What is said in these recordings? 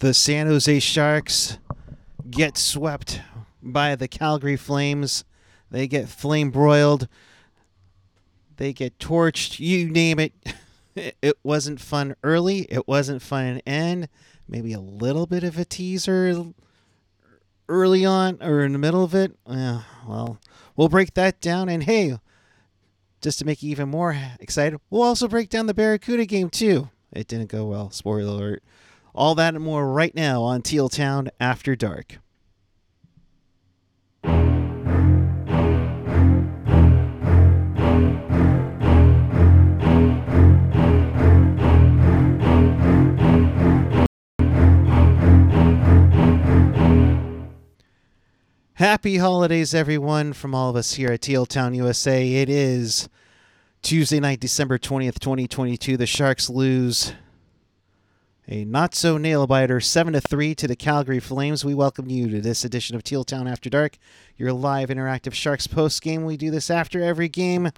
the San Jose Sharks get swept by the Calgary Flames. They get flame broiled. They get torched. You name it. It wasn't fun early. It wasn't fun in end. Maybe a little bit of a teaser early on or in the middle of it. Yeah, well, we'll break that down. And hey, just to make you even more excited, we'll also break down the Barracuda game too. It didn't go well. Spoiler alert. All that and more right now on Teal Town After Dark. Happy holidays, everyone, from all of us here at Teal Town, USA. It is Tuesday night, December 20th, 2022. The Sharks lose a not so nail biter, 7 to 3 to the Calgary Flames. We welcome you to this edition of Teal Town After Dark, your live interactive Sharks post game. We do this after every game,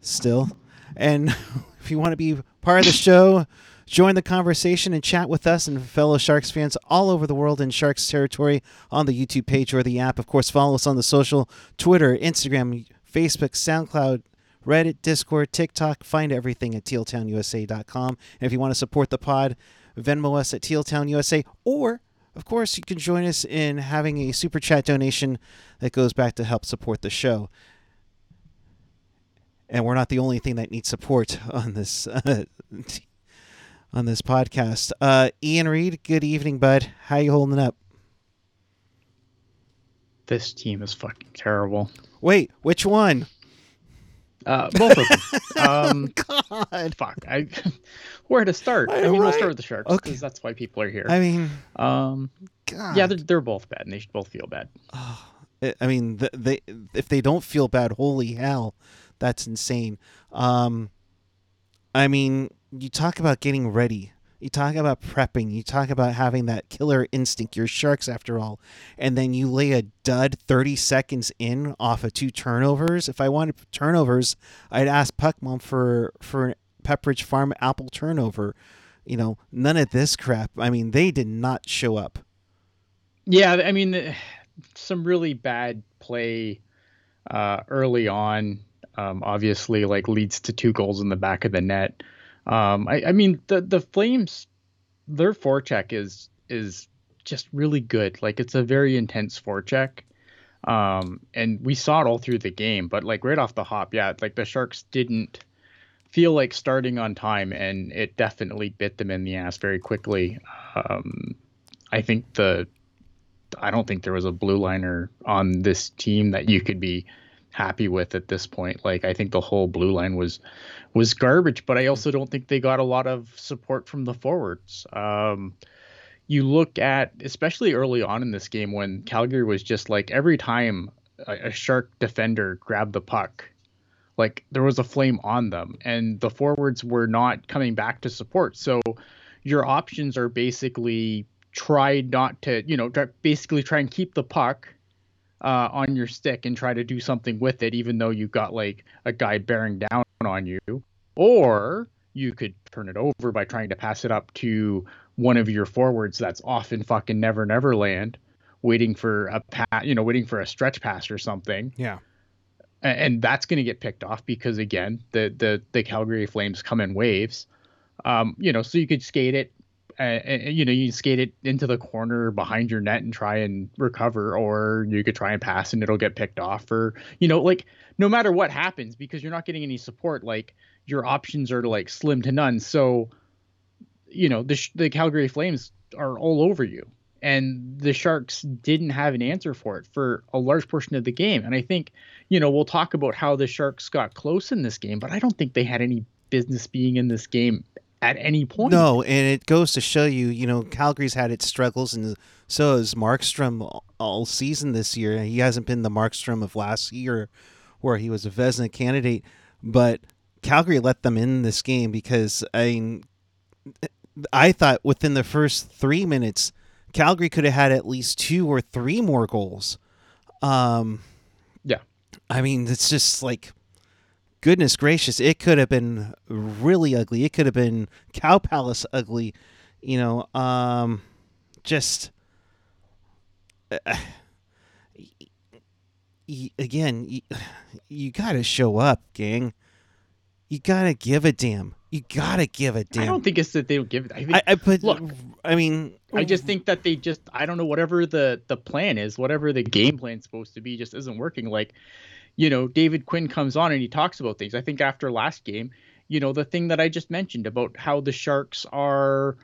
still. And if you want to be part of the show, Join the conversation and chat with us and fellow Sharks fans all over the world in Sharks territory on the YouTube page or the app. Of course, follow us on the social Twitter, Instagram, Facebook, SoundCloud, Reddit, Discord, TikTok. Find everything at tealtownusa.com. And if you want to support the pod, Venmo us at tealtownusa or of course, you can join us in having a super chat donation that goes back to help support the show. And we're not the only thing that needs support on this uh, on this podcast. Uh, Ian Reed, good evening, bud. How you holding up? This team is fucking terrible. Wait, which one? Uh, both of them. Um, God, fuck. I, where to start? I, I mean, right? we'll start with the Sharks because okay. that's why people are here. I mean, um, God. yeah, they're, they're both bad, and they should both feel bad. Oh, I mean, they if they don't feel bad, holy hell, that's insane. Um, I mean, you talk about getting ready. You talk about prepping. You talk about having that killer instinct. You're sharks after all. And then you lay a dud 30 seconds in off of two turnovers. If I wanted turnovers, I'd ask Puckmom for for an Pepperidge Farm apple turnover. You know, none of this crap. I mean, they did not show up. Yeah, I mean, some really bad play uh, early on. Um, obviously, like leads to two goals in the back of the net. Um, I, I mean the the Flames, their forecheck is is just really good. Like it's a very intense forecheck. Um, and we saw it all through the game, but like right off the hop, yeah, like the Sharks didn't feel like starting on time, and it definitely bit them in the ass very quickly. Um, I think the I don't think there was a blue liner on this team that you could be happy with at this point. Like I think the whole blue line was was garbage, but I also don't think they got a lot of support from the forwards. Um, you look at especially early on in this game when Calgary was just like every time a, a shark defender grabbed the puck, like there was a flame on them, and the forwards were not coming back to support. So your options are basically try not to, you know, basically try and keep the puck uh, on your stick and try to do something with it, even though you've got like a guy bearing down on you. Or you could turn it over by trying to pass it up to one of your forwards that's often fucking never never land, waiting for a pat, you know, waiting for a stretch pass or something. Yeah. And that's going to get picked off because again, the the the Calgary Flames come in waves. Um, you know, so you could skate it, and, you know you skate it into the corner behind your net and try and recover or you could try and pass and it'll get picked off or you know like no matter what happens because you're not getting any support like your options are like slim to none. So you know the the Calgary Flames are all over you and the Sharks didn't have an answer for it for a large portion of the game. And I think you know we'll talk about how the Sharks got close in this game but I don't think they had any business being in this game at any point. No, and it goes to show you, you know, Calgary's had its struggles, and so has Markstrom all season this year. He hasn't been the Markstrom of last year, where he was a Vezina candidate, but Calgary let them in this game because I mean, I thought within the first three minutes, Calgary could have had at least two or three more goals. Um, yeah, I mean, it's just like goodness gracious, it could have been really ugly. It could have been Cow Palace ugly. You know, um, just uh, y- again, y- you got to show up, gang. You got to give a damn. You got to give a damn. I don't think it's that they don't give. I think I, I but look, I mean, I just think that they just I don't know whatever the the plan is, whatever the game plan's supposed to be, just isn't working. Like, you know, David Quinn comes on and he talks about things. I think after last game, you know, the thing that I just mentioned about how the Sharks are,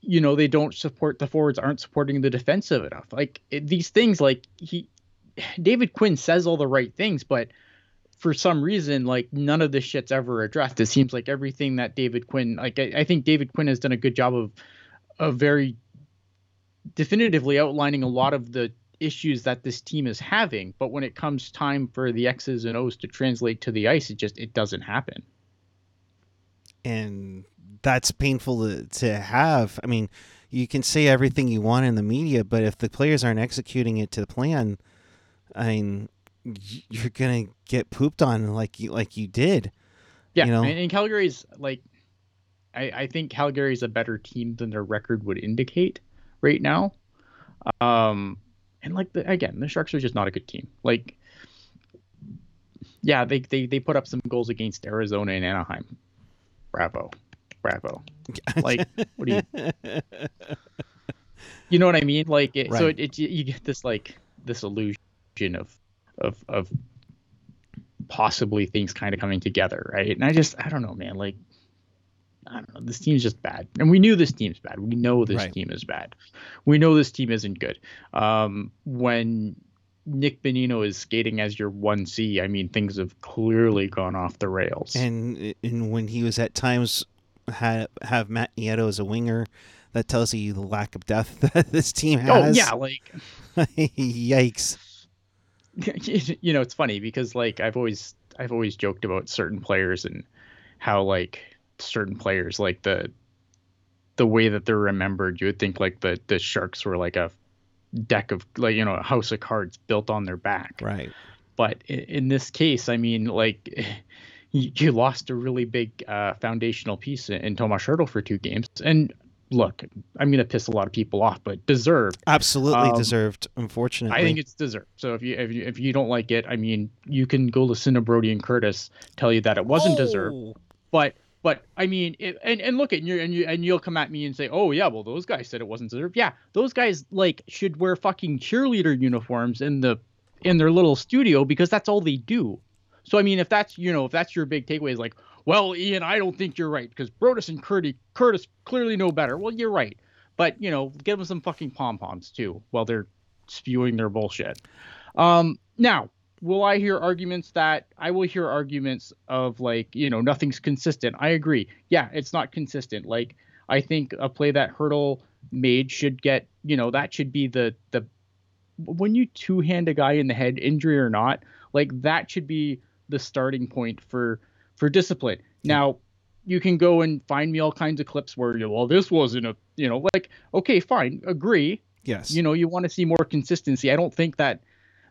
you know, they don't support the forwards, aren't supporting the defensive enough. Like it, these things, like he, David Quinn says all the right things, but for some reason, like none of this shit's ever addressed. It seems like everything that David Quinn, like I, I think David Quinn has done a good job of, of very definitively outlining a lot of the issues that this team is having. But when it comes time for the X's and O's to translate to the ice, it just it doesn't happen. And that's painful to, to have. I mean, you can say everything you want in the media, but if the players aren't executing it to the plan, I mean, you're gonna get pooped on like you like you did. Yeah, you know? and, and Calgary's like, I I think Calgary's a better team than their record would indicate right now. Um, and like the, again, the Sharks are just not a good team. Like, yeah, they they they put up some goals against Arizona and Anaheim. Bravo, bravo. Like, what do you? You know what I mean? Like, it, so it, it you get this like this illusion of of of possibly things kind of coming together, right? And I just I don't know, man. Like I don't know. This team's just bad, and we knew this team's bad. We know this Right. team is bad. We know this team isn't good. Um, when Nick Bonino is skating as your one C, I mean things have clearly gone off the rails. and and when he was at times have have Matt Nieto as a winger, that tells you the lack of depth that this team has. oh has. yeah, like Yikes. you know it's funny because like i've always i've always joked about certain players and how like certain players like the the way that they're remembered you would think like the the sharks were like a deck of like you know a house of cards built on their back Right. but in, in this case i mean like you, you lost a really big uh, foundational piece in, in Tomas Hertl for two games and look i'm going to piss a lot of people off but deserved Absolutely Um, deserved, unfortunately. I think it's deserved. So if you if you if you don't like it, I mean, you can go listen to Brodie and Curtis tell you that it wasn't deserved. Oh. But but I mean, it, and and look at you and you and you'll come at me and say, oh yeah, well those guys said it wasn't deserved. Yeah, those guys like should wear fucking cheerleader uniforms in the in their little studio because that's all they do. So I mean, if that's you know if that's your big takeaway is like, well, Ian, I don't think you're right because Brodus and Curtis Curtis clearly know better. Well, you're right, but you know, give them some fucking pom poms too while they're spewing their bullshit. Um, now, will I hear arguments that I will hear arguments of like, you know, nothing's consistent. I agree. Yeah, it's not consistent. Like, I think a play that Hertl made should get, you know, that should be the the when you two hand a guy in the head, injury or not, like that should be the starting point for for discipline. Now, you can go and find me all kinds of clips where you well, this wasn't a you know, like, okay, fine, agree Yes. you know you want to see more consistency i don't think that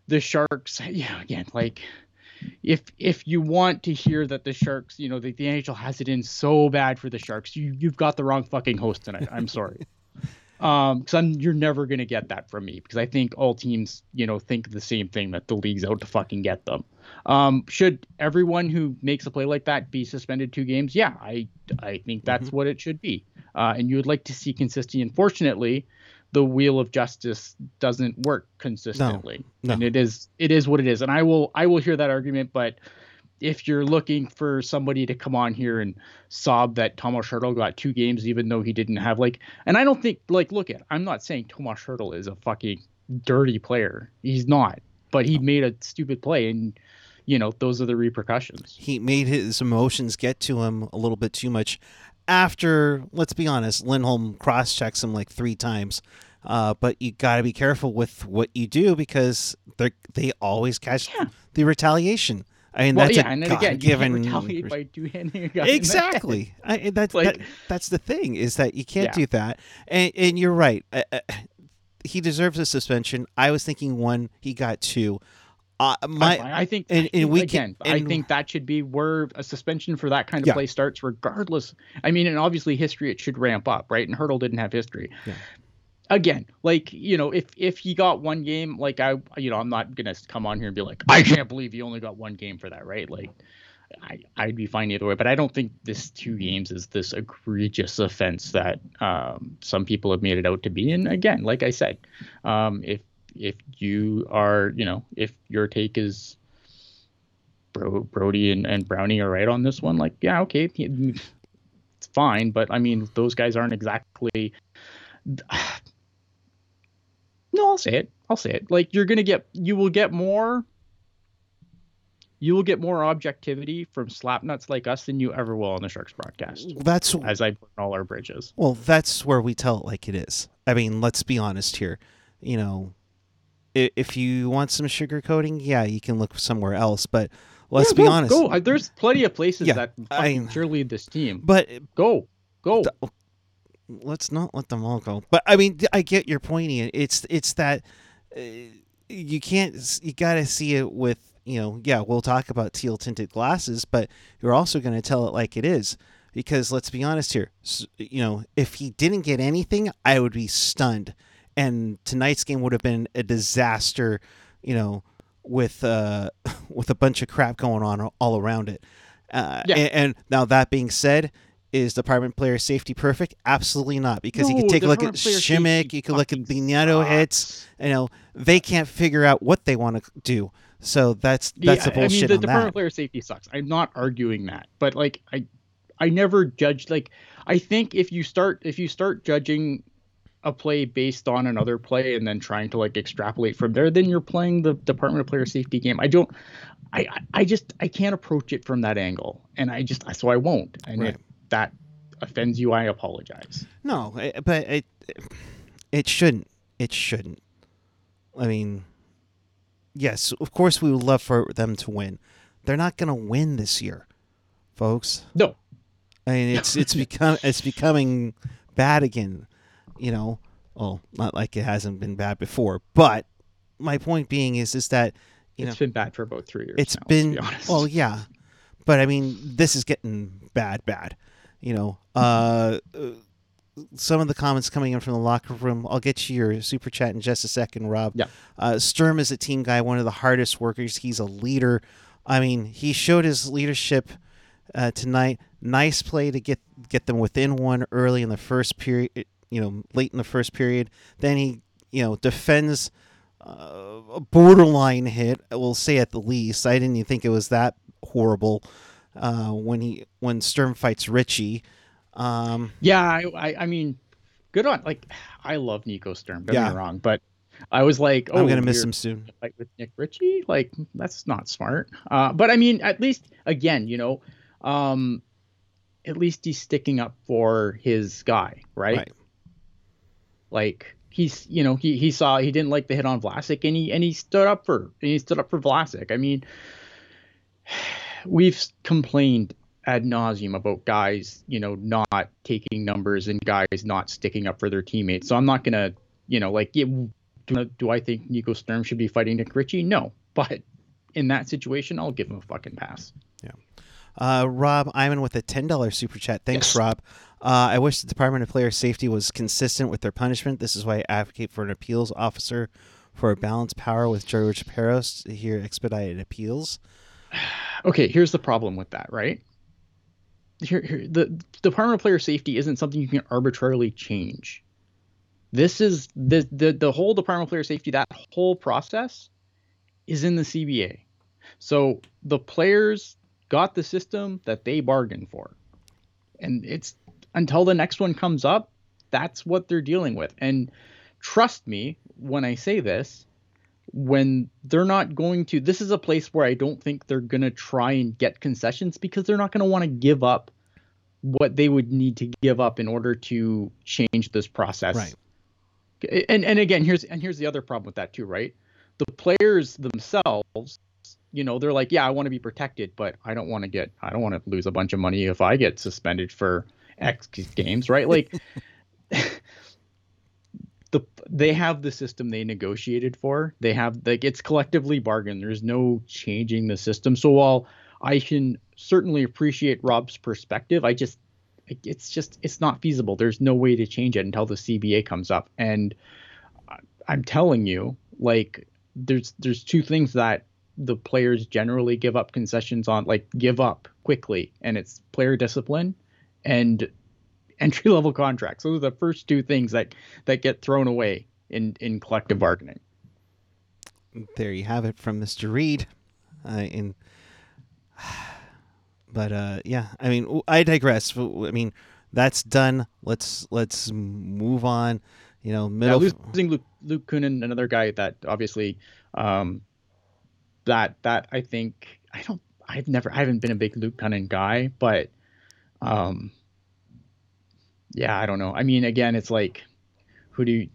the sharks yeah again like if if you want to hear that the sharks you know the, the nhl has it in so bad for the sharks you you've got the wrong fucking host tonight. I'm sorry. Um because i'm you're never gonna get that from me because i think all teams you know think the same thing that the league's out to fucking get them. Um should everyone who makes a play like that be suspended two games? Yeah i i think that's what it should be. Uh and you would like to see consistency unfortunately the wheel of justice doesn't work consistently no. and it is it is what it is and i will i will hear that argument but if you're looking for somebody to come on here and sob that Tomas Hertl got two games even though he didn't have like and I don't think like look at I'm not saying Tomas Hertl is a fucking dirty player. He's not. But he made a stupid play and you know, those are the repercussions. he made his emotions get to him a little bit too much after let's be honest lindholm cross-checks him like three times uh, but you got to be careful with what you do because they they always catch Yeah. the retaliation i mean Well, that's yeah, a and then again, you can't retaliate by two handing a guy. in the head. exactly I, that's Like- that, that's the thing is that you can't Yeah. do that and and you're right uh, uh, he deserves a suspension i was thinking one he got two uh, my I, I think and- and we again, can- I think that should be where a suspension for that kind of Yeah. play starts, regardless. I mean, and obviously history it should ramp up, right? And Hertl didn't have history. Yeah. again, like you know, if if he got one game, like I, you know, I'm not gonna come on here and be like, I can't believe he only got one game for that, right? Like, I I'd be fine either way, but I don't think this two games is this egregious offense that um, some people have made it out to be. And again, like I said, um, if if you are, you know, if your take is Bro, Brodie and, and Brownie are right on this one, like yeah, okay, it's fine, but I mean, those guys aren't exactly no, I'll say it. I'll say it. Like you're gonna get, you will get more. You will get more objectivity from slapnuts like us than you ever will on the Sharks broadcast. That's as I burn all our bridges. Well, that's where we tell it like it is. I mean, let's be honest here. You know, if you want some sugar coating, yeah, you can look somewhere else. But let's yeah, be go, honest. Go. There's plenty of places yeah, that I, cheerlead this team. But go, go let's not let them all go. But I mean, I get your point. Ian. It's it's that uh, you can't. You got to see it with you know. Yeah, we'll talk about teal tinted glasses, but you're also going to tell it like it is. Because let's be honest here, you know, if he didn't get anything, I would be stunned, and tonight's game would have been a disaster. You know, with uh, with a bunch of crap going on all around it. Uh, yeah. and, and now that being said, is department player safety perfect? Absolutely not, because no, you can take a look at Simek, you can look at Binetto hits. You know, they can't figure out what they want to do. So that's that's yeah, the bullshit. I mean, the department that. player safety sucks. I'm not arguing that, but like I, I never judge. Like I think if you start if you start judging a play based on another play and then trying to like extrapolate from there, then you're playing the department of player safety game. I don't. I, I just I can't approach it from that angle, and I just so I won't. And right. it, that offends you, I apologize. No, eh, but it it shouldn't. It shouldn't. I mean, yes, of course we would love for them to win. They're not going to win this year, folks. No. I mean, it's it's become it's becoming bad again. You know, well, not like it hasn't been bad before, but my point being is is that you it's know, been bad for about three years. It's now, been be well, yeah, but I mean, this is getting bad, bad you know, uh, some of the comments coming in from the locker room. I'll get you your super chat in just a second, Rob. Yeah. Uh, Sturm is a team guy, one of the hardest workers. He's a leader. I mean, he showed his leadership uh, tonight. Nice play to get get them within one early in the first period. You know, late in the first period. Then he, you know, defends uh, a borderline hit. We'll say at the least. I didn't even think it was that horrible uh, when he when Sturm fights Ritchie. Um, yeah, I, I, I mean, good on like I love Nico Sturm. Don't yeah. get me wrong, but I was like, oh, I'm gonna miss him soon. Fight with Nick Ritchie, like that's not smart. Uh, but I mean, at least again, you know, um, at least he's sticking up for his guy, right? right. Like he's, you know, he he saw he didn't like the hit on Vlasic, and he and he stood up for and he stood up for Vlasic. I mean we've complained ad nauseum about guys, you know, not taking numbers and guys not sticking up for their teammates. So I'm not gonna, you know, like, do, do I think Nico Sturm should be fighting Nick Ritchie? No, but in that situation, I'll give him a fucking pass. Uh, Rob Iman with a ten dollars super chat. Thanks, yes. Rob. Uh, I wish the Department of Player Safety was consistent with their punishment. This is why I advocate for an appeals officer for a balanced power with George Parros to hear expedited appeals okay, here's the problem with that, right? Here, here, the Department of Player Safety isn't something you can arbitrarily change. This is the, the the whole Department of Player Safety. That whole process is in the CBA. So the players got the system that they bargained for, and it's until the next one comes up. That's what they're dealing with. And trust me when I say this, when they're not going to this is a place where I don't think they're going to try and get concessions because they're not going to want to give up what they would need to give up in order to change this process. Right. And and again, here's and here's the other problem with that too, right? The players themselves, you know, they're like, yeah, I want to be protected, but I don't want to get I don't want to lose a bunch of money if I get suspended for X games, right? Like the they have the system they negotiated for. They have like it's collectively bargained. There's no changing the system. So while I can certainly appreciate Rob's perspective, I just it's just it's not feasible. There's no way to change it until the CBA comes up. And I'm telling you, like there's there's two things that the players generally give up concessions on, like give up quickly, and it's player discipline and entry level contracts. Those are the first two things that that get thrown away in in collective bargaining. There you have it from Mr. Reed. Uh, in, but uh, yeah, I mean, I digress. I mean, that's done. Let's let's move on. You know, middle yeah, losing Luke, Luke Kunin, another guy that obviously, um, that that I think I don't. I've never. I haven't been a big Luke Kunin guy, but, um, yeah, I don't know. I mean, again, it's like, who do you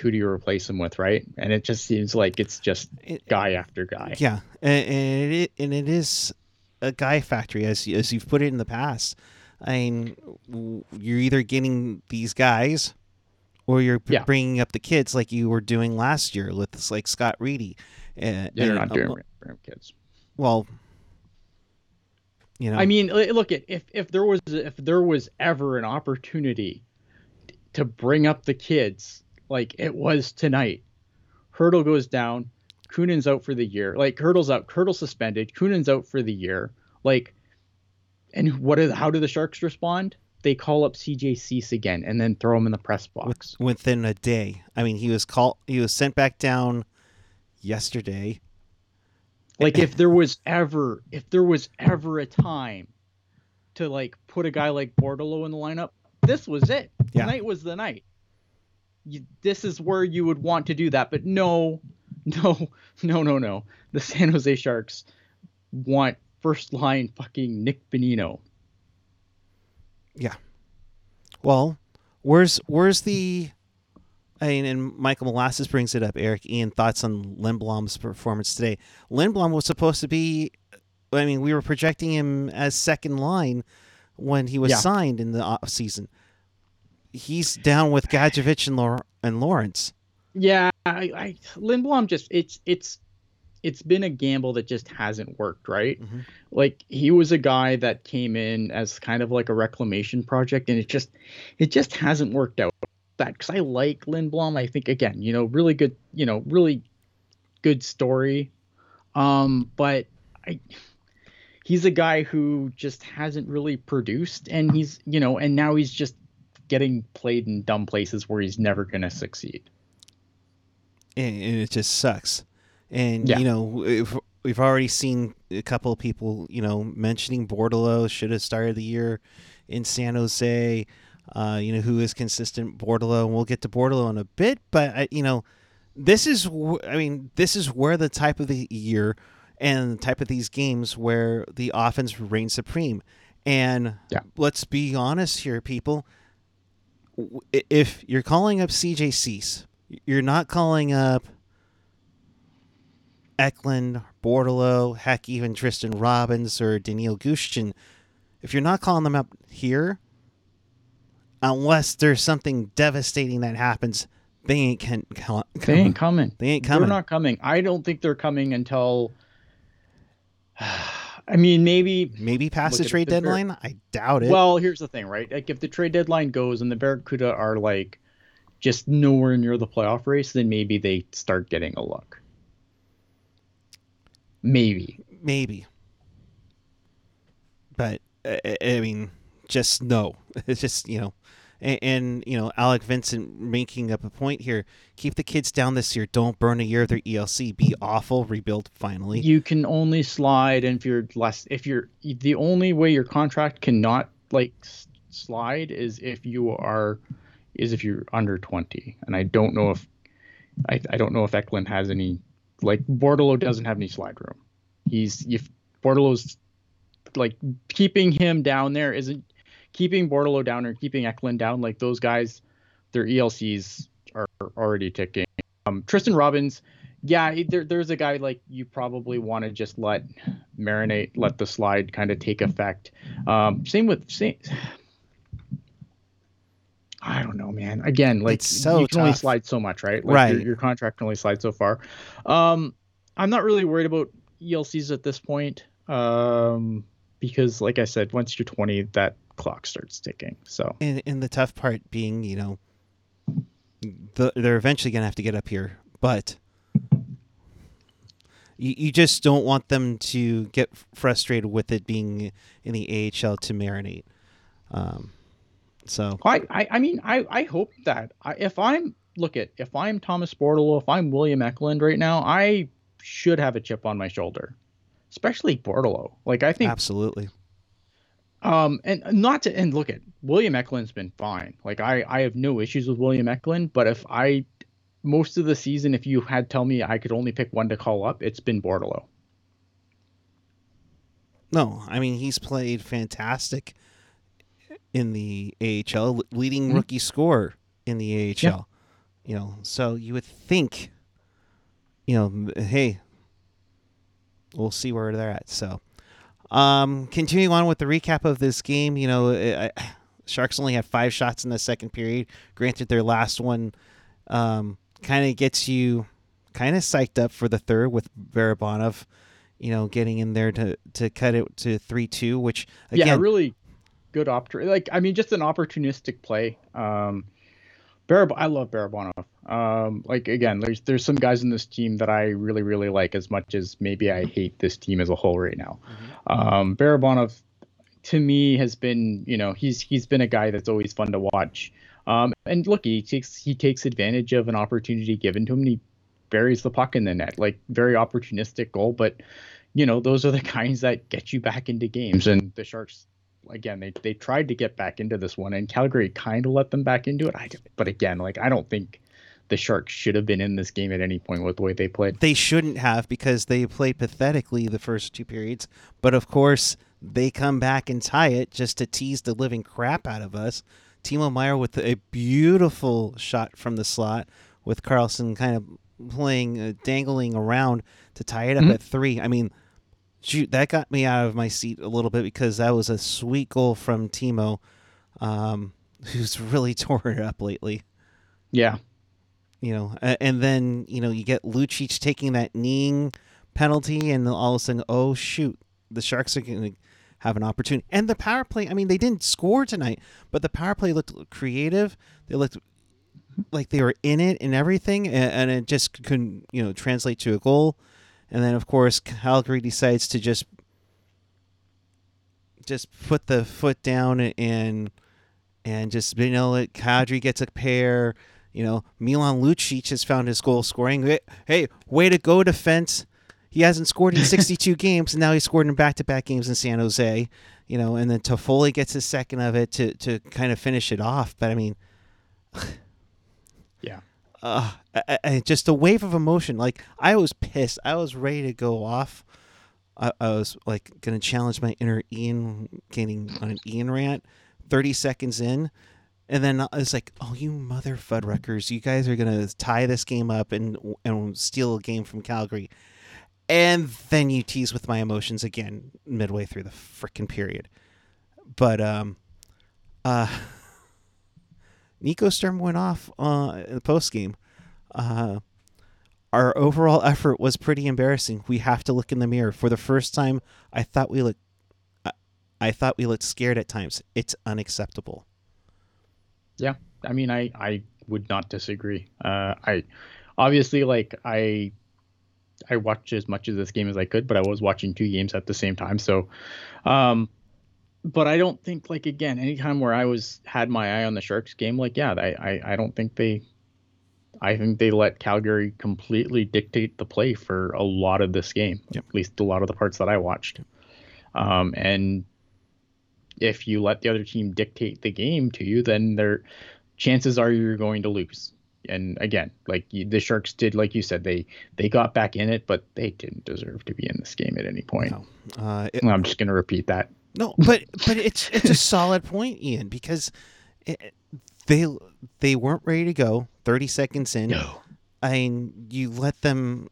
who do you replace him with, right? And it just seems like it's just it, guy after guy. Yeah, and, and it and it is a guy factory as as you've put it in the past. I mean, you're either getting these guys, or you're yeah. bringing up the kids like you were doing last year with like Scott Reedy. Uh, yeah, you're not doing uh, kids. Well, you know, I mean, look at if if there was if there was ever an opportunity to bring up the kids like it was tonight. Hertl goes down. Kunin's out for the year. Like Hertl's out. Hertl's suspended. Kunin's out for the year. Like, and what? Is, how do the Sharks respond? They call up CJ Suess again and then throw him in the press box within a day. I mean, he was called. He was sent back down yesterday. Like if there was ever, if there was ever a time to like put a guy like Bordeleau in the lineup, this was it. Yeah. Tonight was the night you, this is where you would want to do that. But no, no, no, no, no. The San Jose Sharks want first line fucking Nick Bonino. Yeah. Well, where's where's the I mean, and Michael Molasses brings it up. Eric, Ian, thoughts on Lindblom's performance today? Lindblom was supposed to be. I mean, we were projecting him as second line when he was yeah. signed in the off season he's down with Gadjovich and, and Lorentz. Yeah, I, I Lindblom just it's it's it's been a gamble that just hasn't worked, right? Mm-hmm. Like he was a guy that came in as kind of like a reclamation project, and it just it just hasn't worked out. That because I like Lindblom, I think again, you know, really good, you know, really good story. Um, but I he's a guy who just hasn't really produced, and he's you know, and now he's just getting played in dumb places where he's never going to succeed. And, and, it just sucks. And, yeah. you know, we've already seen a couple of people, you know, mentioning Bordeleau should have started the year in San Jose, uh, you know, who is consistent Bordeleau. And we'll get to Bordeleau in a bit. But, I, you know, this is, I mean, this is where the type of the year and the type of these games where the offense reigns supreme. And yeah. let's be honest here, people if you're calling up CJ Suess, you're not calling up Eklund, Bordeleau, heck, even Tristen Robins or Daniil Gushchin. If you're not calling them up here, unless there's something devastating that happens, they ain't can, come. They ain't coming. They ain't coming. They're not coming. I don't think they're coming until. I mean, maybe maybe past the trade the deadline. Bar- I doubt it. Well, here's the thing, right? Like, if the trade deadline goes and the Barracuda are like just nowhere near the playoff race, then maybe they start getting a look. Maybe, maybe. But I mean, just no. It's just you know, and, and, you know Alec Vincent making up a point here. Keep the kids down this year. Don't burn a year of their ELC. Be awful. Rebuild finally. You can only slide if you're less. If you're the only way your contract cannot like slide is if you are is if you're under 20. And I don't know if I, I don't know if Eklund has any like Bordeleau doesn't have any slide room. He's if Bordeleau's like keeping him down there isn't keeping Bordeleau down or keeping Eklund down, like those guys, their ELCs are already ticking. Um, Tristen Robins, yeah, there, there's a guy like you probably want to just let marinate, let the slide kind of take effect. Um, same with same. I don't know, man. Again, like so you can tough. only slide so much, right? Like right. Your, your, contract can only slide so far. Um, I'm not really worried about ELCs at this point. Um, because like I said, once you're 20, that clock starts ticking. So and, and the tough part being, you know, the, they're eventually going to have to get up here, but you, you just don't want them to get frustrated with it being in the AHL to marinate. Um, so I, I, I mean, I, I hope that I, if I'm look at if I'm Thomas Bordeleau, if I'm William Eklund right now, I should have a chip on my shoulder, especially Bordeleau. Like I think absolutely. Um, and not to and look at William Eklund's been fine. Like I, I have no issues with William Eklund, but if I most of the season, if you had tell me I could only pick one to call up, it's been Bordeleau. No, I mean he's played fantastic in the AHL, leading mm-hmm. rookie score in the AHL. Yeah. You know, so you would think, you know, hey, we'll see where they're at. So, um, continuing on with the recap of this game, you know, I, Sharks only had five shots in the second period. Granted, their last one um, kind of gets you kind of psyched up for the third with Barabanov, you know, getting in there to to cut it to three two, which again, yeah, really good opportunity. Like I mean, just an opportunistic play. Um, Barab- I love Barabanov. Um, like again, there's there's some guys in this team that I really really like as much as maybe I hate this team as a whole right now. Mm-hmm. Um, Barabanov to me has been you know he's he's been a guy that's always fun to watch. Um, and look, he takes he takes advantage of an opportunity given to him. and he buries the puck in the net, like very opportunistic goal. But you know those are the kinds that get you back into games. And the Sharks, again, they they tried to get back into this one, and Calgary kind of let them back into it. I, but again, like I don't think the Sharks should have been in this game at any point with the way they played. They shouldn't have because they played pathetically the first two periods. But of course, they come back and tie it just to tease the living crap out of us. Timo Meier with a beautiful shot from the slot, with Karlsson kind of playing, uh, dangling around to tie it up mm-hmm. at three. I mean, shoot, that got me out of my seat a little bit because that was a sweet goal from Timo, um, who's really tore it up lately. Yeah. You know, and then, you know, you get Lucic taking that kneeing penalty, and all of a sudden, oh, shoot, the Sharks are going to have an opportunity. And the power play, I mean, they didn't score tonight, but the power play looked creative. They looked like they were in it and everything, and, and it just couldn't, you know, translate to a goal. And then, of course, Calgary decides to just just put the foot down and and just you know let Kadri gets a pair. You know, Milan Lucic has found his goal scoring. Hey, way to go, defense! he hasn't scored in 62 games, and now he's scored in back-to-back games in San Jose. You know, and then Toffoli gets his second of it to to kind of finish it off. But I mean, yeah, uh, I, I, just a wave of emotion. Like I was pissed. I was ready to go off. I, I was like gonna challenge my inner Ian, getting on an Ian rant. 30 seconds in, and then it's like, oh, you mother fudruckers, you guys are gonna tie this game up and and steal a game from Calgary and then you tease with my emotions again midway through the freaking period. But um, uh, Nico Sturm went off uh, in the post game. Uh, our overall effort was pretty embarrassing. We have to look in the mirror. For the first time, I thought we looked. I thought we looked scared at times. It's unacceptable. Yeah, I mean, I I would not disagree. Uh, I obviously like I I watched as much of this game as I could, but I was watching two games at the same time. So, um, but I don't think like again, anytime where I was had my eye on the Sharks game, like yeah, I I, I don't think they, I think they let Calgary completely dictate the play for a lot of this game, yep. at least a lot of the parts that I watched. Um, and if you let the other team dictate the game to you, then their chances are you're going to lose and again, like the Sharks did, like you said, they they got back in it, but they didn't deserve to be in this game at any point. No. Uh, it, I'm just going to repeat that. No, but but it's it's a solid point, Ian, because it, they they weren't ready to go. Thirty seconds in, no. I mean, you let them.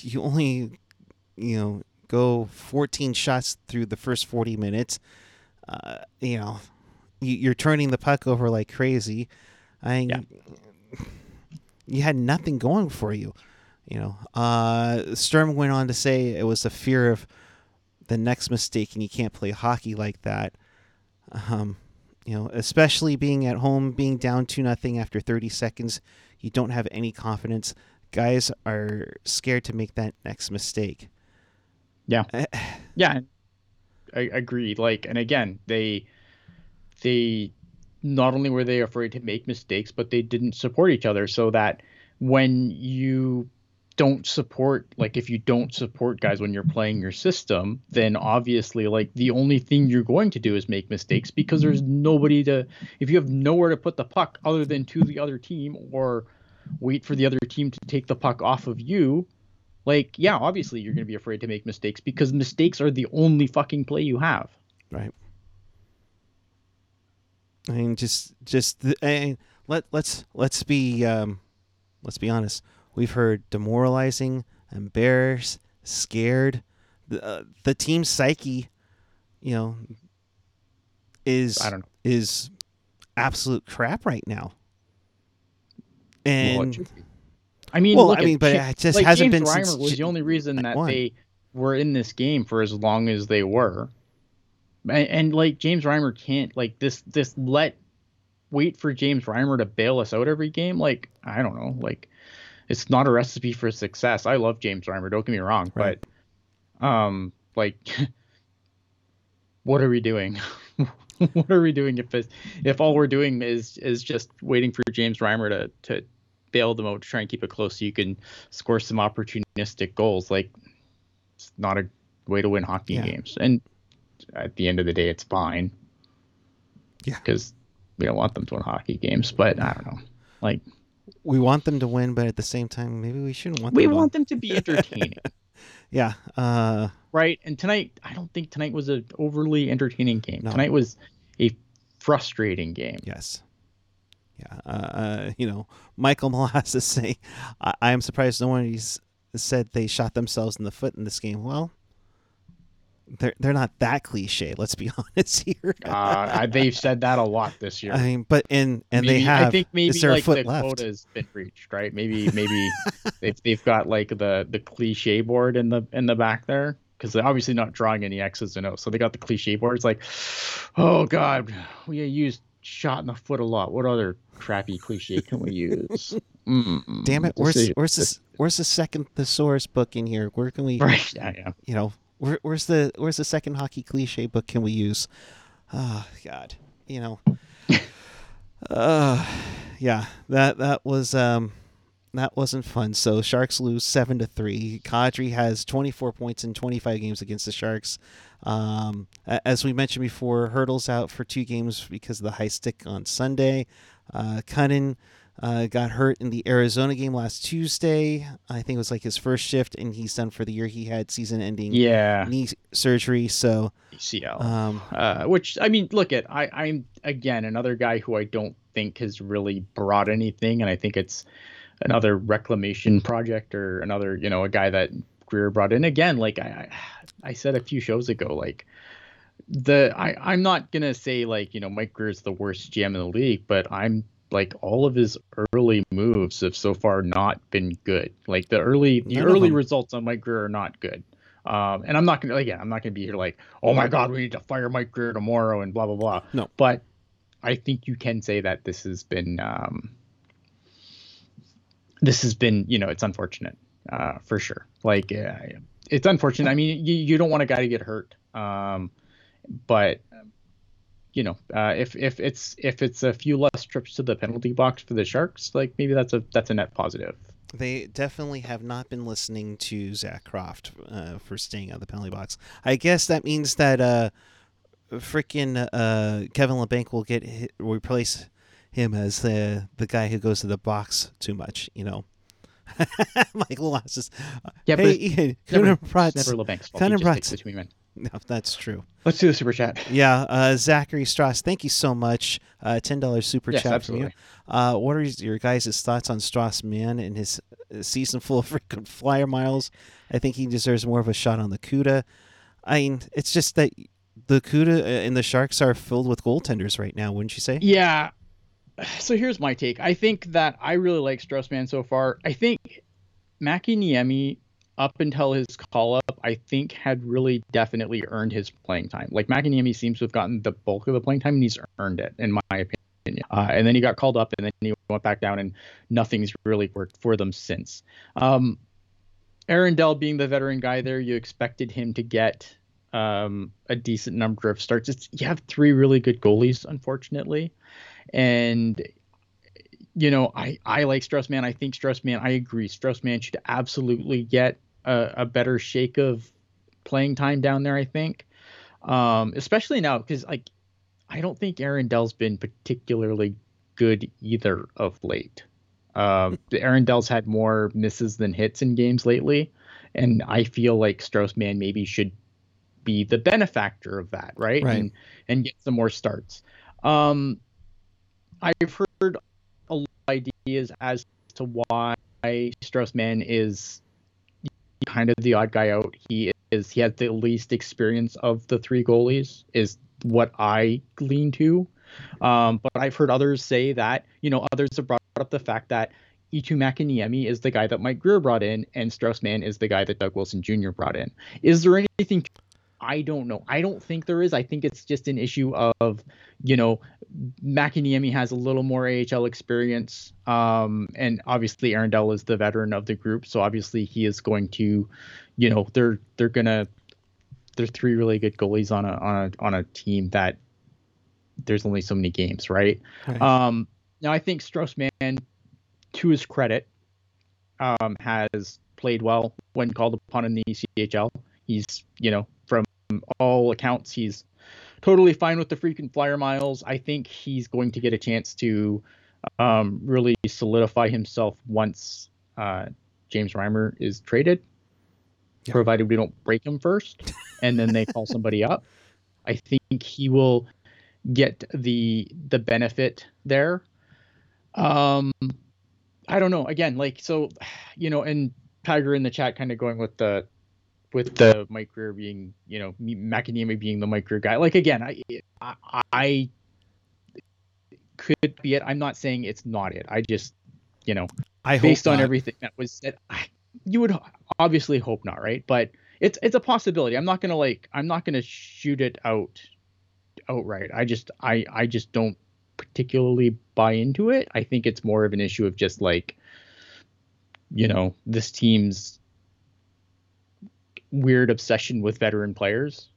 You only, you know, go 14 shots through the first 40 minutes. Uh, you know, you, are turning the puck over like crazy. I yeah you had nothing going for you. You know, uh, Sturm went on to say it was a fear of the next mistake, and you can't play hockey like that. Um, you know, especially being at home, being down two nothing after 30 seconds, you don't have any confidence. Guys are scared to make that next mistake. Yeah. yeah. I agree. Like, and again, they they not only were they afraid to make mistakes, but they didn't support each other so that when you don't support like if you don't support guys when you're playing your system then obviously like the only thing you're going to do is make mistakes because there's nobody to if you have nowhere to put the puck other than to the other team or wait for the other team to take the puck off of you like yeah obviously you're going to be afraid to make mistakes because mistakes are the only fucking play you have. Right. I mean just just the, I let let's let's be um let's be honest We've heard demoralizing, embarrassed, scared. The, uh, the team psyche, you know, is I don't know. is absolute crap right now. And well, I mean, well, I mean, but it just like hasn't James been. Reimer was the only reason that won. they were in this game for as long as they were, and, and like James Reimer can't like this. This let wait for James Reimer to bail us out every game. Like I don't know, like it's not a recipe for success. I love James Reimer, don't get me wrong, right. but um like what are we doing? what are we doing if if all we're doing is is just waiting for James Reimer to to bail them out to try and keep it close so you can score some opportunistic goals like it's not a way to win hockey yeah. games. And at the end of the day it's fine. Yeah. Cuz we don't want them to win hockey games, but I don't know. Like we want them to win, but at the same time, maybe we shouldn't want. We them want them to be entertaining. yeah. Uh, right. And tonight, I don't think tonight was an overly entertaining game. No. Tonight was a frustrating game. Yes. Yeah. Uh, uh, you know, Michael Molasses saying, I-, I am surprised no one said they shot themselves in the foot in this game. Well, they're they're not that cliche. Let's be honest here. uh, they've said that a lot this year. I mean, but in and maybe, they have. I think maybe like the left? quota's been reached, right? Maybe maybe they've they've got like the the cliche board in the in the back there because they're obviously not drawing any X's and O's. So they got the cliche board. It's like, oh god, we used shot in the foot a lot. What other crappy cliche can we use? Mm-mm. Damn it! Where's where's this? Where's the second thesaurus book in here? Where can we? Right. Yeah. Yeah. You know, where, where's the where's the second hockey cliche book can we use? Oh God, you know. uh, yeah, that that was um, that wasn't fun. So Sharks lose seven to three. Kadri has 24 points in 25 games against the Sharks. Um, as we mentioned before, Hertl's out for two games because of the high stick on Sunday. Uh, Kunin uh, got hurt in the Arizona game last Tuesday. I think it was like his first shift, and he's done for the year. He had season-ending yeah. knee surgery. So ACL. Um, uh, which I mean, look at I, I'm again another guy who I don't think has really brought anything, and I think it's another reclamation project or another you know a guy that Grier brought in again. Like I, I said a few shows ago, like the I I'm not gonna say like you know Mike Grier is the worst GM in the league, but I'm like all of his early moves have so far not been good. Like the early the early results on Mike Grier are not good. Um, and I'm not gonna again, I'm not gonna be here like, oh my god, we need to fire Mike Grier tomorrow and blah blah blah. No, but I think you can say that this has been um, this has been you know it's unfortunate uh, for sure. Like uh, it's unfortunate. I mean, you, you don't want a guy to get hurt. Um, but you know, uh, if if it's if it's a few less trips to the penalty box for the Sharks, like maybe that's a that's a net positive. They definitely have not been listening to Zach Croft uh, for staying out of the penalty box. I guess that means that uh, freaking uh, Kevin Labanc will get hit, replace him as the the guy who goes to the box too much. You know. Michael Lass yeah, hey, but Ian, never, Prats, never Labanc's fault. He just between men. No, that's true. Let's do the super chat. Yeah, uh, Zachary Strauss, thank you so much. Uh, Ten dollars super yes, chat absolutely. from you. Uh, what are your guys' thoughts on Strauss-Mann and his season full of freaking flyer miles? I think he deserves more of a shot on the CUDA. I mean, it's just that the CUDA uh, and the Sharks are filled with goaltenders right now, wouldn't you say? Yeah. So here's my take. I think that I really like Strauss-Mann so far. I think Makiniemi up until his call up, I think had really definitely earned his playing time. Like Makiniemi seems to have gotten the bulk of the playing time, and he's earned it, in my opinion. Uh, and then he got called up, and then he went back down, and nothing's really worked for them since. Um, Dell being the veteran guy there, you expected him to get um, a decent number of starts. It's, you have three really good goalies, unfortunately, and you know I I like Strauss-Mann. I think Strauss-Mann. I agree. Strauss-Mann should absolutely get a, a better shake of playing time down there. I think, um, especially now because like I don't think Aaron Dell's been particularly good either of late. Um, Aaron Dell's had more misses than hits in games lately, and I feel like Strauss-Mann maybe should be the benefactor of that, right? Right. And and get some more starts. Um, I've heard a lot of ideas as to why Strauss-Mann is kind of the odd guy out. He is he has the least experience of the three goalies is what I lean to. Um, but I've heard others say that you know others have brought up the fact that Eetu Makiniemi is the guy that Mike Grier brought in, and Strauss-Mann is the guy that Doug Wilson Jr. brought in. Is there anything I don't know. I don't think there is. I think it's just an issue of, you know, Makiniemi has a little more AHL experience, um, and obviously Aaron is the veteran of the group, so obviously he is going to, you know, they're they're gonna, they're three really good goalies on a on a on a team that there's only so many games, right? Right. Um, now I think Strauss-Mann, to his credit, um, has played well when called upon in the ECHL. He's, you know, from all accounts, he's totally fine with the freaking flyer miles. I think he's going to get a chance to um, really solidify himself once uh, James Reimer is traded, Yeah. provided we don't break him first, and then they call somebody up. I think he will get the the benefit there. Um, I don't know. Again, like so, you know, and Tiger in the chat kind of going with the with the Mike Grier being, you know, Makiniemi being the Mike Grier guy. Like again, I, I I could be it. I'm not saying it's not it. I just, you know, I based on not. everything that was said, I, you would obviously hope not, right? But it's it's a possibility. I'm not gonna like I'm not gonna shoot it out outright. I just I I just don't particularly buy into it. I think it's more of an issue of just like, you know, this team's weird obsession with veteran players.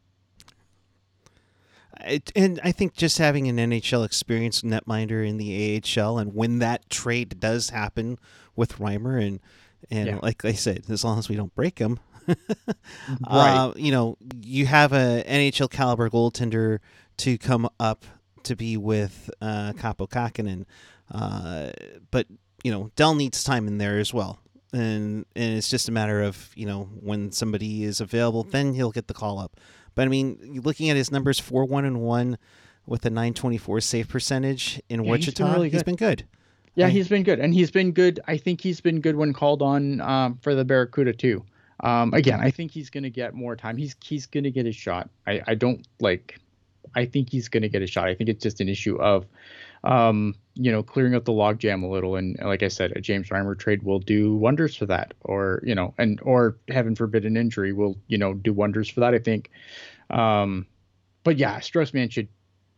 It, and I think just having an NHL experience netminder in the AHL, and when that trade does happen with Reimer, and and Yeah. like I said, as long as we don't break him, Right. uh, you know, you have a NHL caliber goaltender to come up to be with uh, Kaapo Kahkonen, uh, but you know, Dell needs time in there as well. And, and it's just a matter of you know when somebody is available, then he'll get the call up. But I mean, looking at his numbers, four one and one with a nine twenty four save percentage in Yeah, he's been Wichita, really he's good. been good. Yeah, Right. he's been good, and he's been good. I think he's been good when called on um, for the Barracuda too. Um, again, I think he's going to get more time. He's he's going to get his shot. I, I don't like. I think he's going to get a shot. I think it's just an issue of, um, you know, clearing out the logjam a little. And like I said, a James Reimer trade will do wonders for that. Or you know, and or heaven forbid an injury will you know do wonders for that. I think. Um, but yeah, Strauss-Mann should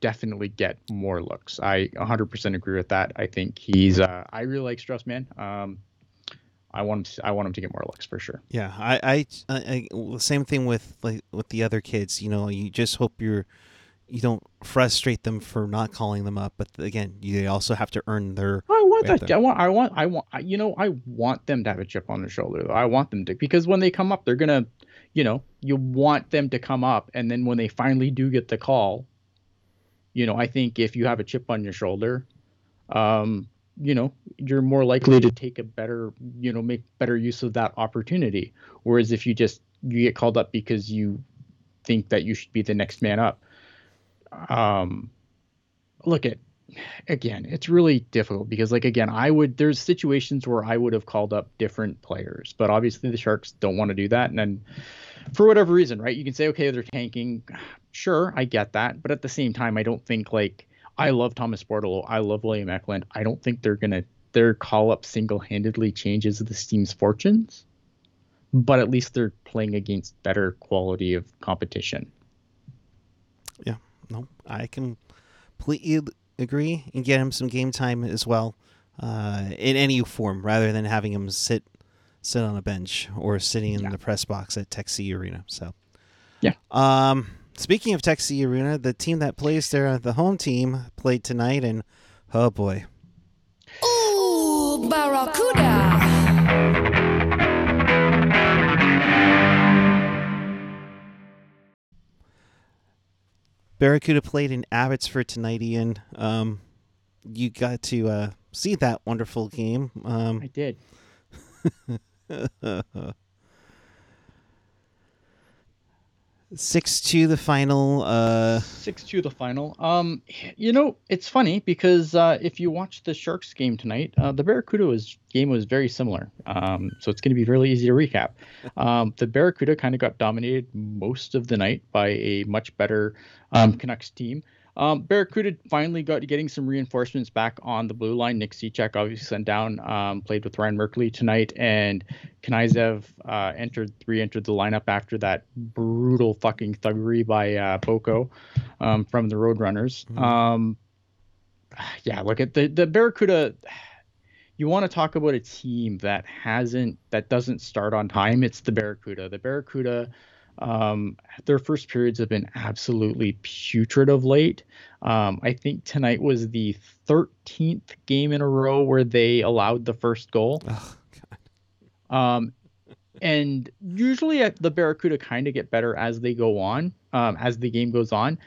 definitely get more looks. I 100% agree with that. I think he's. Uh, I really like Strauss-Mann. Um, I want him. To, I want him to get more looks for sure. Yeah, I, I, I, I same thing with like with the other kids. You know, you just hope you're, you don't frustrate them for not calling them up. But again, you also have to earn their. I want that. I want. I want. I want. I- You know, I want them to have a chip on their shoulder. Though I want them to because when they come up, they're gonna. You know, you want them to come up, and then when they finally do get the call, you know, I think if you have a chip on your shoulder, um, you know, you're more likely to take a better, you know, make better use of that opportunity. Whereas if you just you get called up because you think that you should be the next man up, um, look at again, it's really difficult because like again, I would there's situations where I would have called up different players, but obviously the Sharks don't want to do that and then for whatever reason, right? You can say okay, they're tanking. Sure, I get that, but at the same time, I don't think like I love Thomas Bordeleau, I love William Eklund. I don't think they're to their call up single-handedly changes the team's fortunes. but at least they're playing against better quality of competition. Yeah, no, I completely agree and get him some game time as well uh, in any form rather than having him sit sit on a bench or sitting in yeah. the press box at Tech CU Arena. So, yeah. Um, speaking of Tech CU Arena, the team that plays there, the home team, played tonight, and oh boy. Ooh, Barracuda. Barracuda played in Abbotsford tonight, Ian. Um, you got to uh, see that wonderful game. Um, I did. Six to the final. Uh... Six to the final. Um, you know it's funny because uh, if you watch the Sharks game tonight, uh, the Barracuda was, game was very similar. Um, so it's going to be really easy to recap. Um, the Barracuda kind of got dominated most of the night by a much better um, Canucks team. Um, Barracuda finally got getting some reinforcements back on the blue line. Nick Cicek obviously sent down, um, played with Ryan Merkley tonight, and Knyzhov uh, entered re-entered the lineup after that brutal fucking thuggery by uh, Boko um, from the Roadrunners. Mm-hmm. Um, yeah, look at the the Barracuda. You want to talk about a team that hasn't that doesn't start on time? It's the Barracuda. The Barracuda um, their first periods have been absolutely putrid of late. Um, I think tonight was the 13th game in a row where they allowed the first goal. Oh, um, and usually the Barracuda kind of get better as they go on, um, as the game goes on.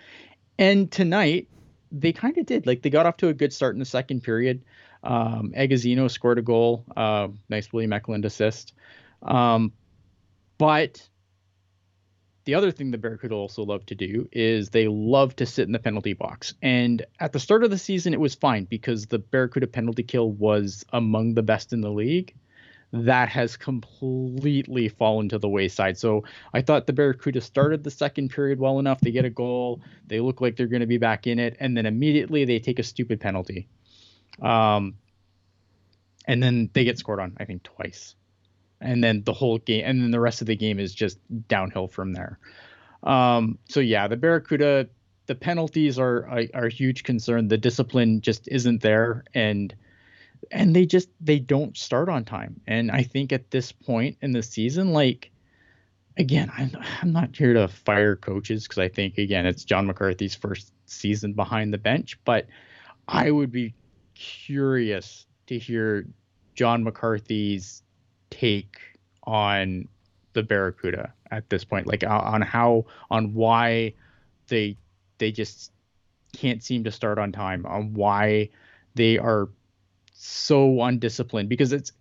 And tonight they kind of did. Like they got off to a good start in the second period. Um, Agozzino scored a goal. Uh, nice William Eklund assist. Um, but the other thing the Barracuda also love to do is they love to sit in the penalty box. And at the start of the season, it was fine because the Barracuda penalty kill was among the best in the league. That has completely fallen to the wayside. So I thought the Barracuda started the second period well enough. They get a goal. They look like they're going to be back in it. And then immediately they take a stupid penalty. Um, and then they get scored on, I think, twice and then the whole game and then the rest of the game is just downhill from there. Um, so yeah the barracuda the penalties are, are, are huge concern. The discipline just isn't there and and they just they don't start on time. And i think at this point in the season like again i'm, I'm not here to fire coaches because i think again it's john mccarthy's first season behind the bench but i would be curious to hear john mccarthy's take on the Barracuda at this point, like on how on why they they just can't seem to start on time, on why they are so undisciplined. Because it's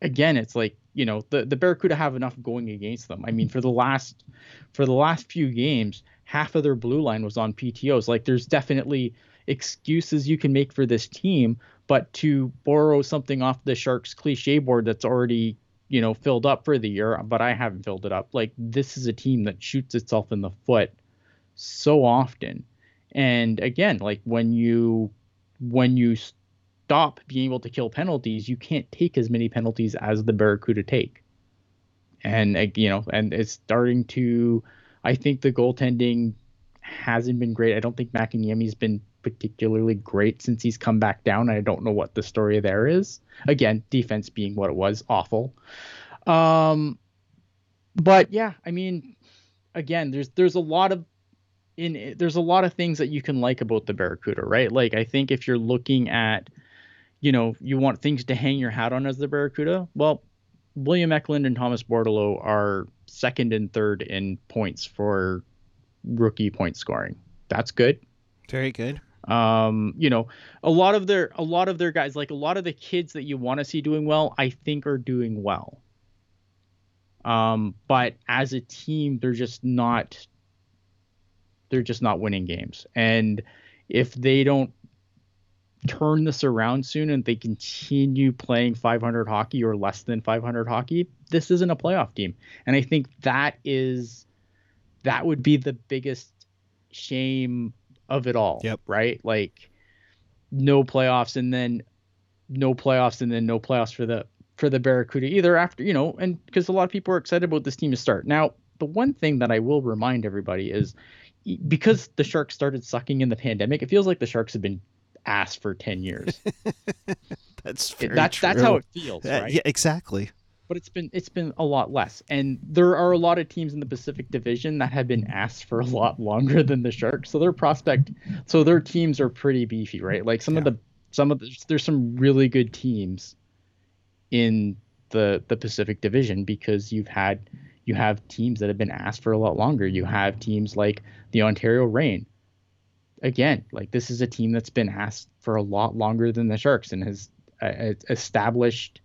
again, it's like you know the the Barracuda have enough going against them. I mean, for the last for the last few games, half of their blue line was on PTOS. Like, there's definitely excuses you can make for this team, but to borrow something off the Sharks cliche board that's already, you know, filled up for the year, but I haven't filled it up. Like this is a team that shoots itself in the foot so often. And again, like when you when you stop being able to kill penalties, you can't take as many penalties as the Barracuda take. And you know, and it's starting to I think the goaltending hasn't been great. I don't think Makiniemi's been particularly great since he's come back down. I don't know what the story there is. Again, defense being what it was, awful. Um, but yeah, I mean, again, there's there's a lot of in there's a lot of things that you can like about the Barracuda, right? Like I think if you're looking at, you know, you want things to hang your hat on as the Barracuda, well, William Eklund and Thomas Bordeleau are second and third in points for rookie point scoring. That's good. Very good. Um, you know, a lot of their a lot of their guys, like a lot of the kids that you want to see doing well, I think are doing well. Um, but as a team, they're just not they're just not winning games. And if they don't turn this around soon and they continue playing 500 hockey or less than 500 hockey, this isn't a playoff team. And I think that is that would be the biggest shame of it all. Yep. Right? Like no playoffs and then no playoffs and then no playoffs for the for the Barracuda either. After you know, and because a lot of people are excited about this team to start. Now, the one thing that I will remind everybody is because the Sharks started sucking in the pandemic, it feels like the Sharks have been ass for ten years. That's It- very that's that's how it feels, Uh, right? Yeah, exactly. But it's been it's been a lot less. And there are a lot of teams in the pacific division that have been asked for a lot longer than the sharks. So their prospect so their teams are pretty beefy right? Like some of the some of the, there's some really good teams in the the pacific division because you've had you have teams that have been asked for a lot longer. You have teams like the ontario reign. Again like this is a team that's been asked for a lot longer than the sharks and has uh, established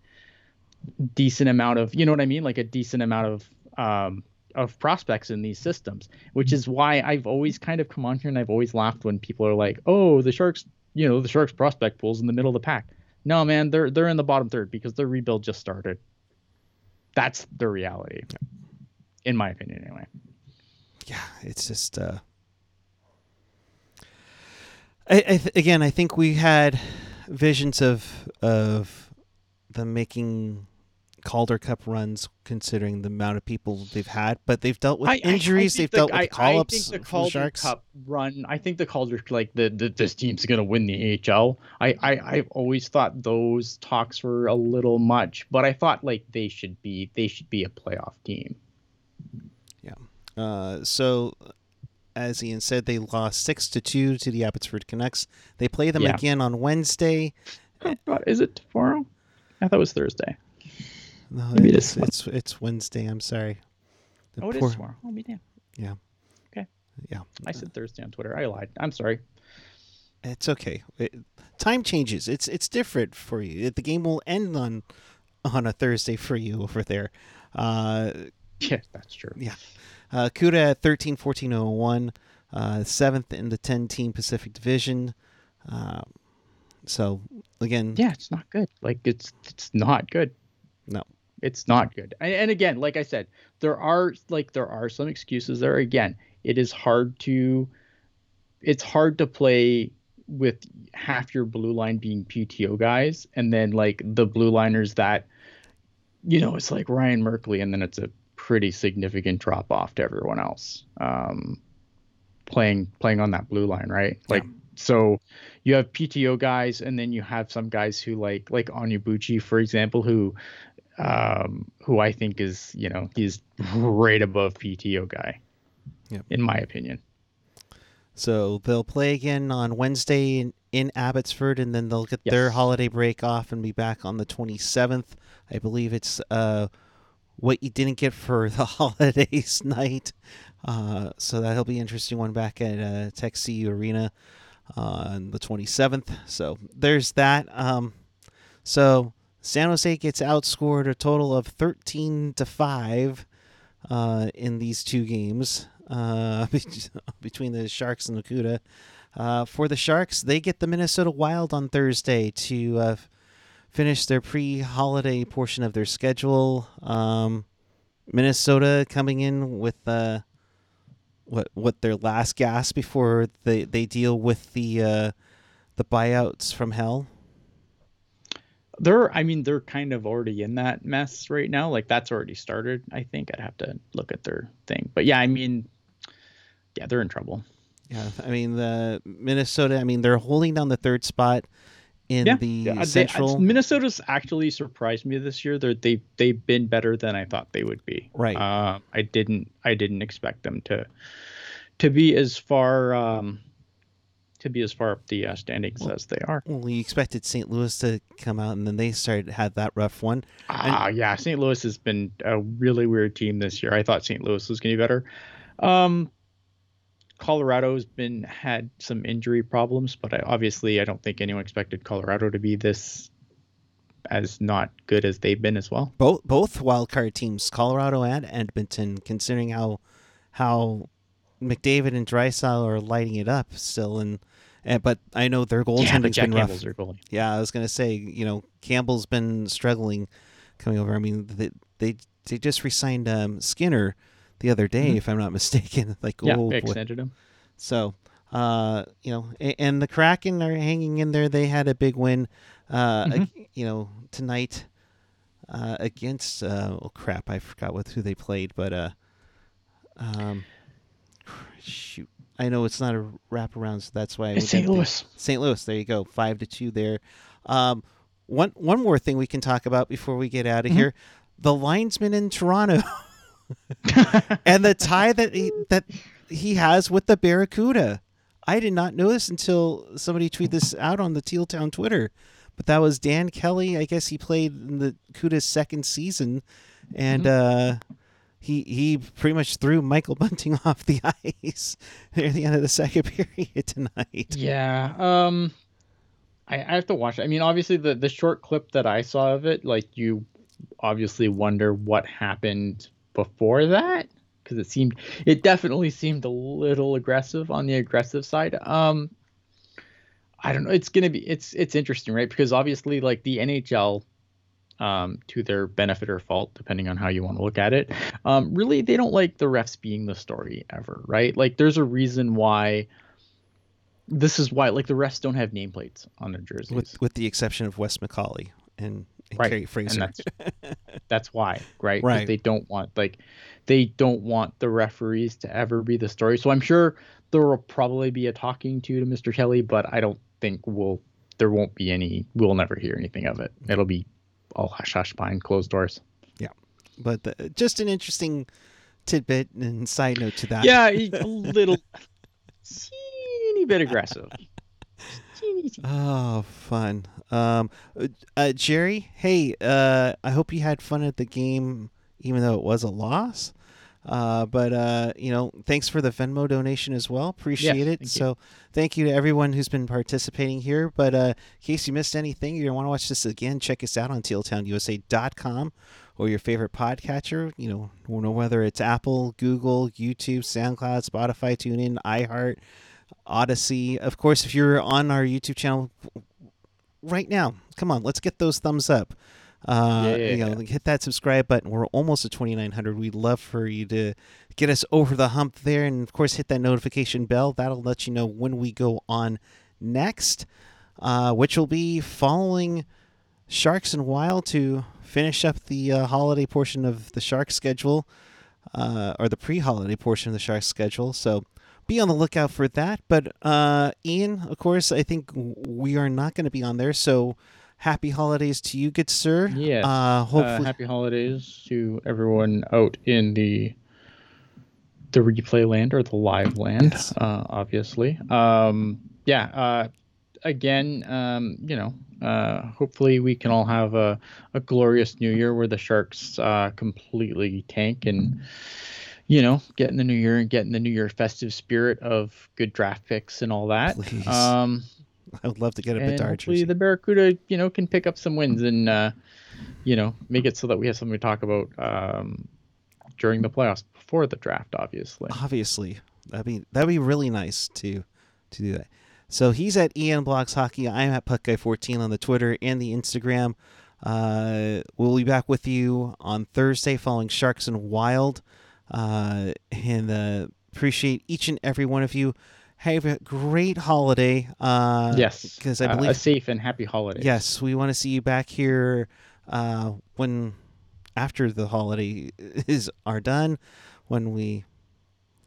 decent amount of you know what I mean? Like a decent amount of um of prospects in these systems which is why I've always kind of come on here and I've always laughed when people are like oh the sharks you know the sharks prospect pool's in the middle of the pack. No man they're they're in the bottom third because their rebuild just started. That's the reality. In my opinion anyway. Yeah, it's just. Uh, I, I th- again, I think we had visions of of them making Calder Cup runs, considering the amount of people they've had, but they've dealt with I- I- I injuries. they've the- dealt I- with call ups. I think the Calder Cup run. I think the Calder like the, the this team's gonna win the AHL. I, I I've always thought those talks were a little much, but I thought like they should be they should be a playoff team. Yeah. Uh, so, as Ian said, they lost six to two to the Abbotsford Canucks. They play them Yeah. again on Wednesday. Oh, God, is it tomorrow? I thought it was Thursday. No, Maybe it it's, is. it's it's Wednesday. I'm sorry. The Oh, it is poor- tomorrow. Oh, be damn. Yeah. Okay. Yeah. I said Thursday on Twitter. I lied. I'm sorry. It's okay. It, time changes. It's it's different for you. The game will end on on a Thursday for you over there. Uh, Yeah, that's true. yeah. Uh, Cuda at 13 14 uh, seventh in the 10 team Pacific Division. Um, so, again, Yeah, it's not good. Like it's it's not good. no. It's not good. And, and again like i said there are like there are some excuses there. Again it is hard to it's hard to play with half your blue line being pto guys and then like the blue liners that you know it's like ryan merkley and then it's a pretty significant drop off to everyone else um playing playing on that blue line right? Like so you have PTO guys, and then you have some guys who like like Onyebuchi, for example, who um, who I think is you know he's right above PTO guy, Yep. in my opinion. So they'll play again on Wednesday in, in Abbotsford, and then they'll get their holiday break off and be back on the 27th. I believe it's uh, what you didn't get for the holidays night. Uh, so that'll be an interesting one back at uh, Tech CU Arena on the 27th. So there's that. Um, so San Jose gets outscored a total of 13 to 5 uh, in these two games uh, between the Sharks and the. Uh, for the Sharks, they get the Minnesota Wild on Thursday to uh, finish their pre-holiday portion of their schedule. Um, Minnesota coming in with uh, what what their last gas before they, they deal with the uh, the buyouts from hell. They're I mean they're kind of already in that mess right now. Like that's already started. I think I'd have to look at their thing, but yeah, I mean, yeah, they're in trouble. Yeah, I mean the Minnesota. I mean they're holding down the third spot in yeah, the yeah, they- Central. Minnesota's actually surprised me this year. They're, they they've been better than I thought they would be. Right. Uh, I didn't I didn't expect them to to be as far um, to be as far up the uh, standings as they are. well, we expected St. Louis to come out, and then they started had that rough one. Ah, yeah. St. Louis has been a really weird team this year. I thought St. Louis was going to be better. Um, Colorado's been had some injury problems, but I, obviously I don't think anyone expected Colorado to be this as not good as they've been as well. Both both wild card teams, Colorado and Edmonton, considering how how McDavid and Draisaitl are lighting it up still, and, and but I know their Yeah, goaltending's Jack been rough. Campbell's their goalie. Yeah, I was gonna say, you know, Campbell's been struggling coming over. I mean, they they, they just re-signed um, Skinner the other day, Mhm. if I'm not mistaken. like, Yeah, oh they boy. extended him. So, uh, you know, and, and the Kraken are hanging in there. They had a big win, uh, Mhm. ag- you know, tonight uh, against uh, oh crap, I forgot with who they played, but uh, um, shoot, I know it's not a wraparound, so that's why I It's St. Louis. St. Louis. There you go, five to two there. Um, one one more thing we can talk about before we get out of Mhm. here: the linesman in Toronto and the tie that he, that he has with the Barracuda. I did not know this until somebody tweeted this out on the Teal Town Twitter. But that was Dan Kelly. I guess he played in the Cuda's second season, and uh, he he pretty much threw Michael Bunting off the ice near the end of the second period tonight. Yeah. Um, I, I have to watch it. I mean, obviously, the the short clip that I saw of it, like you obviously wonder what happened before that because it seemed, it definitely seemed a little aggressive on the aggressive side. Um, I don't know. It's gonna be it's it's interesting, right? Because obviously, like the NHL. Um, to their benefit or fault, depending on how you want to look at it. Um, really, they don't like the refs being the story ever, right? Like, there's a reason why this is why like the refs don't have nameplates on their jerseys. with with the exception of Wes McCauley and, and Right, Kerry Fraser. and that's that's why, right? Right. They don't want like they don't want the referees to ever be the story. So I'm sure there will probably be a talking to to Mr. Kelly, but I don't think we'll there won't be any. We'll never hear anything of it. It'll be all hush hush behind closed doors. Yeah, but the, just an interesting tidbit and side note to that. Yeah, a little teeny bit aggressive. Oh, fun. Um, uh, uh, Jerry, hey, uh, I hope you had fun at the game, even though it was a loss. Uh, but uh, you know, thanks for the Venmo donation as well. Appreciate it. thank you. So, thank you to everyone who's been participating here. But uh, in case you missed anything, you want to watch this again, check us out on tealtownusa.com or your favorite podcatcher. You know, you know whether it's Apple, Google, YouTube, SoundCloud, Spotify, TuneIn, iHeart, Odyssey. Of course, if you're on our YouTube channel right now, come on, let's get those thumbs up. Uh, Yeah. You know, hit that subscribe button. We're almost at 2,900. We'd love for you to get us over the hump there, and of course, hit that notification bell. That'll let you know when we go on next, uh, which will be following Sharks and Wild to finish up the uh, holiday portion of the Shark schedule, uh, or the pre-holiday portion of the Shark schedule. So be on the lookout for that. But uh, Ian, of course, I think we are not going to be on there. So happy holidays to you, good sir. Yes. Uh, Uh, happy holidays to everyone out in the the replay land or the live land, Yes. uh, obviously. Um, yeah. Uh, again, um, you know, uh, hopefully we can all have a, a glorious new year where the Sharks uh, completely tank and, you know, get in the new year and get in the new year festive spirit of good draft picks and all that. Please. Um, I would love to get a and Bedard hopefully jersey. the Barracuda, you know, can pick up some wins and, uh, you know, make it so that we have something to talk about um, during the playoffs before the draft, obviously. Obviously, that'd be that'd be really nice to to do that. So he's at Ian Blocks Hockey. I'm at PuckGuy14 on the Twitter and the Instagram. Uh, we'll be back with you on Thursday following Sharks and Wild. Uh, and uh, appreciate each and every one of you. Have a great holiday. Uh, yes, because I uh, believe a safe and happy holiday. Yes, we want to see you back here uh, when after the holiday is are done, when we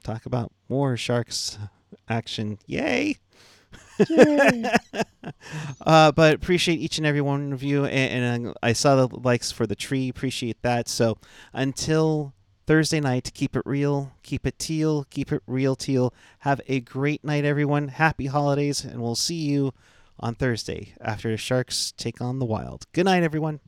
talk about more sharks action. Yay! uh, but appreciate each and every one of you, and, and uh, I saw the likes for the tree. Appreciate that. So until Thursday night, keep it real, keep it teal, keep it real teal. Have a great night, everyone. Happy holidays, and we'll see you on Thursday after the Sharks take on the Wild. Good night, everyone.